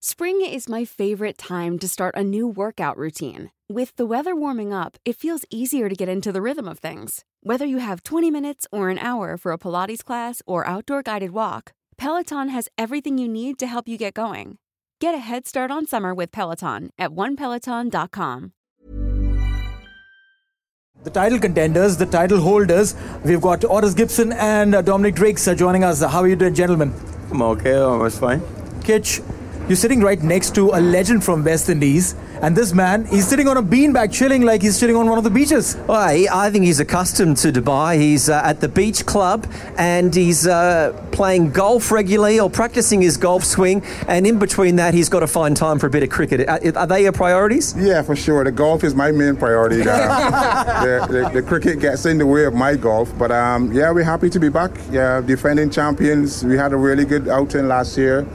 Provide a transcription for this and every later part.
Spring is my favorite time to start a new workout routine. With the weather warming up, it feels easier to get into the rhythm of things. Whether you have 20 minutes or an hour for a Pilates class or outdoor guided walk, Peloton has everything you need to help you get going. Get a head start on summer with Peloton at onepeloton.com. The title contenders, the title holders, we've got Otis Gibson and uh, Dominic Drakes uh, joining us. How are you doing, gentlemen? I'm okay, I was fine. Kitch, you're sitting right next to a legend from West Indies, and this man, he's sitting on a beanbag chilling like he's sitting on one of the beaches. Well, I, I think he's accustomed to Dubai. He's uh, at the beach club and he's uh, playing golf regularly or practicing his golf swing. And in between that, he's got to find time for a bit of cricket. Are, are they your priorities? Yeah, for sure. The golf is my main priority. Uh, the, the, the, cricket gets in the way of my golf. But um, yeah, we're happy to be back. Yeah, defending champions. We had a really good outing last year.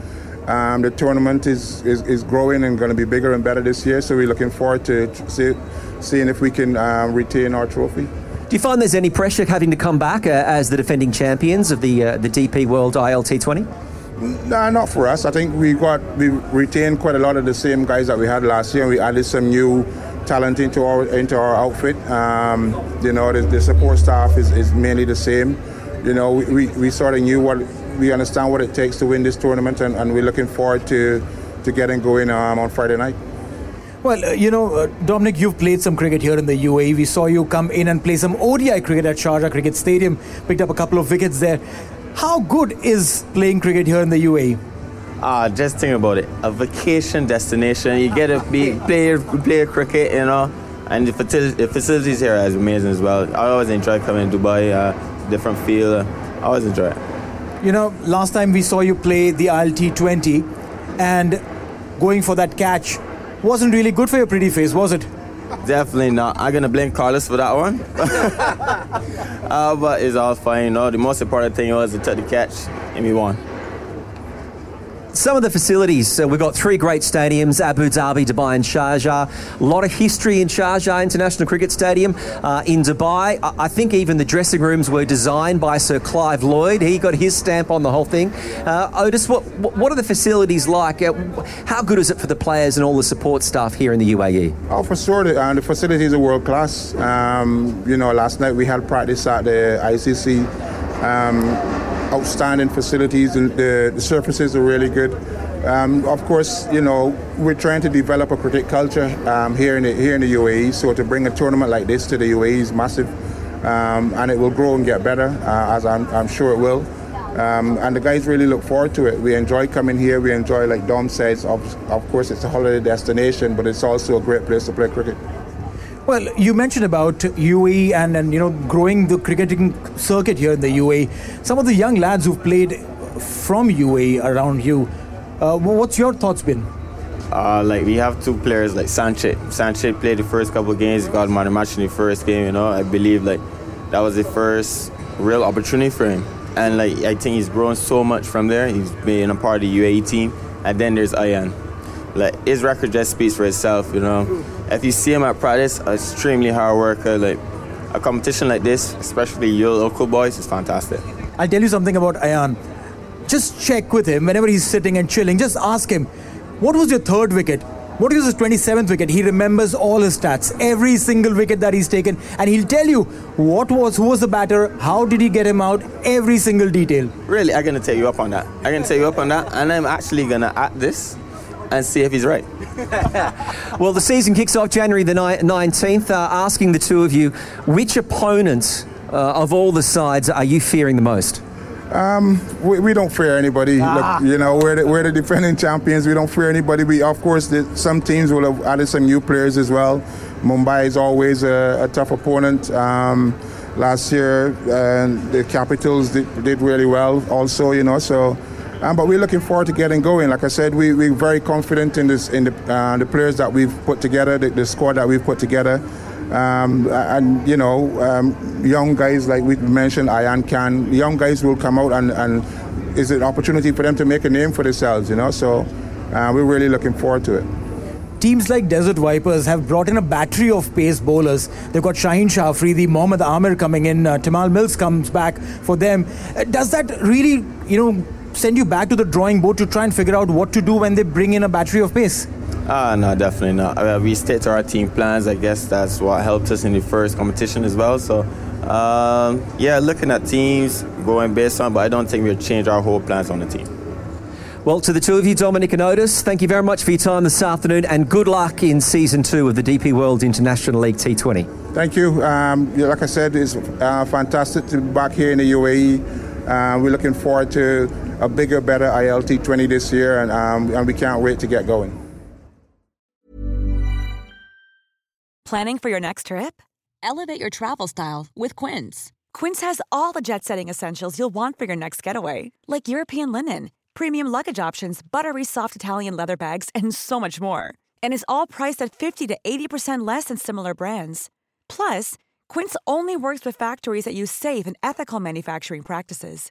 Um, the tournament is, is, is growing and going to be bigger and better this year, so we're looking forward to see, seeing if we can um, retain our trophy. Do you find there's any pressure having to come back uh, as the defending champions of the uh, the DP World ILT 20? No, not for us. I think we got we retained quite a lot of the same guys that we had last year. We added some new talent into our into our outfit. Um, you know, the, the, support staff is, is mainly the same. You know, we, we, we sort of knew what we understand what it takes to win this tournament, and, and we're looking forward to, to getting going um, on Friday night. Well, uh, you know, uh, Dominic, you've played some cricket here in the UAE. We saw you come in and play some ODI cricket at Sharjah Cricket Stadium, picked up a couple of wickets there. How good is playing cricket here in the UAE? Ah, uh, just think about it. A vacation destination. You get to be play play cricket, you know, and the, facil- the facilities here are amazing as well. I always enjoy coming to Dubai. Uh, different feel. I always enjoy it you know, last time we saw you play the ILT 20 and going for that catch wasn't really good for your pretty face, was it? Definitely not. I'm gonna blame Carlos for that one. uh, but it's all fine, you know. The most important thing was to take the catch and we won some of the facilities, uh, we've got three great stadiums Abu Dhabi, Dubai, and Sharjah. A lot of history in Sharjah International Cricket Stadium. Uh, in Dubai, I-, I think even the dressing rooms were designed by Sir Clive Lloyd. He got his stamp on the whole thing. Uh, Otis, what, what are the facilities like? Uh, how good is it for the players and all the support staff here in the UAE? Oh, for sure. The, uh, the facilities are world class. Um, you know, last night we had practice at the ICC. Um, outstanding facilities, and the, the surfaces are really good. Um, of course, you know we're trying to develop a cricket culture um, here in the, here in the UAE. So to bring a tournament like this to the UAE is massive, um, and it will grow and get better, uh, as I'm, I'm, sure it will. Um, and the guys really look forward to it. We enjoy coming here. We enjoy, like Dom says, of, of course, it's a holiday destination, but it's also a great place to play cricket. Well, you mentioned about UAE and, and you know growing the cricketing circuit here in the UAE. Some of the young lads who've played from UAE around you. Uh, what's your thoughts been? Uh, like we have two players like Sanchit. Sanchit played the first couple of games, got man match in the first game. You know, I believe like that was the first real opportunity for him. And like I think he's grown so much from there. He's been a part of the UAE team. And then there's Ayan. Like his record just speaks for itself. You know if you see him at practice, extremely hard worker. Like a competition like this, especially your local boys, is fantastic. I'll tell you something about Ayan. Just check with him whenever he's sitting and chilling. Just ask him, what was your third wicket? What was his 27th wicket? He remembers all his stats, every single wicket that he's taken, and he'll tell you what was, who was the batter, how did he get him out, every single detail. Really, I'm gonna take you up on that. I'm gonna take you up on that, and I'm actually gonna add this and see if he's right. well, the season kicks off January the 19th. Uh, asking the two of you, which opponents uh, of all the sides are you fearing the most? Um, we, we, don't fear anybody. Ah. Look, you know, we're the, we're the defending champions. We don't fear anybody. We, of course, the, some teams will have added some new players as well. Mumbai is always a, a tough opponent. Um, last year, uh, the Capitals did, did, really well also, you know, so. Um, but we're looking forward to getting going. Like I said, we, we're very confident in this in the, uh, the players that we've put together, the, the squad that we've put together. Um, and you know, um, young guys like we mentioned, Ayan Khan, young guys will come out and, and is an opportunity for them to make a name for themselves. You know, so uh, we're really looking forward to it. Teams like Desert Vipers have brought in a battery of pace bowlers. They've got Shaheen Shah the Mohammad Amir coming in, uh, Tymal Mills comes back for them. Uh, does that really, you know, send you back to the drawing board to try and figure out what to do when they bring in a battery of pace? Ah, no, definitely not. Uh, we stick to our team plans. I guess that's what helped us in the first competition as well. So, um, yeah, looking at teams, going based on, but I don't think we'll change our whole plans on the team. Well, to the two of you, Dominic and Otis, thank you very much for your time this afternoon and good luck in season two of the DP World International League T20. Thank you. Um, like I said, it's uh, fantastic to be back here in the UAE. Uh, we're looking forward to a bigger, better ILT 20 this year, and, um, and we can't wait to get going. Planning for your next trip? Elevate your travel style with Quince. Quince has all the jet setting essentials you'll want for your next getaway, like European linen, premium luggage options, buttery soft Italian leather bags, and so much more. And is all priced at 50 to 80% less than similar brands. Plus, Quince only works with factories that use safe and ethical manufacturing practices.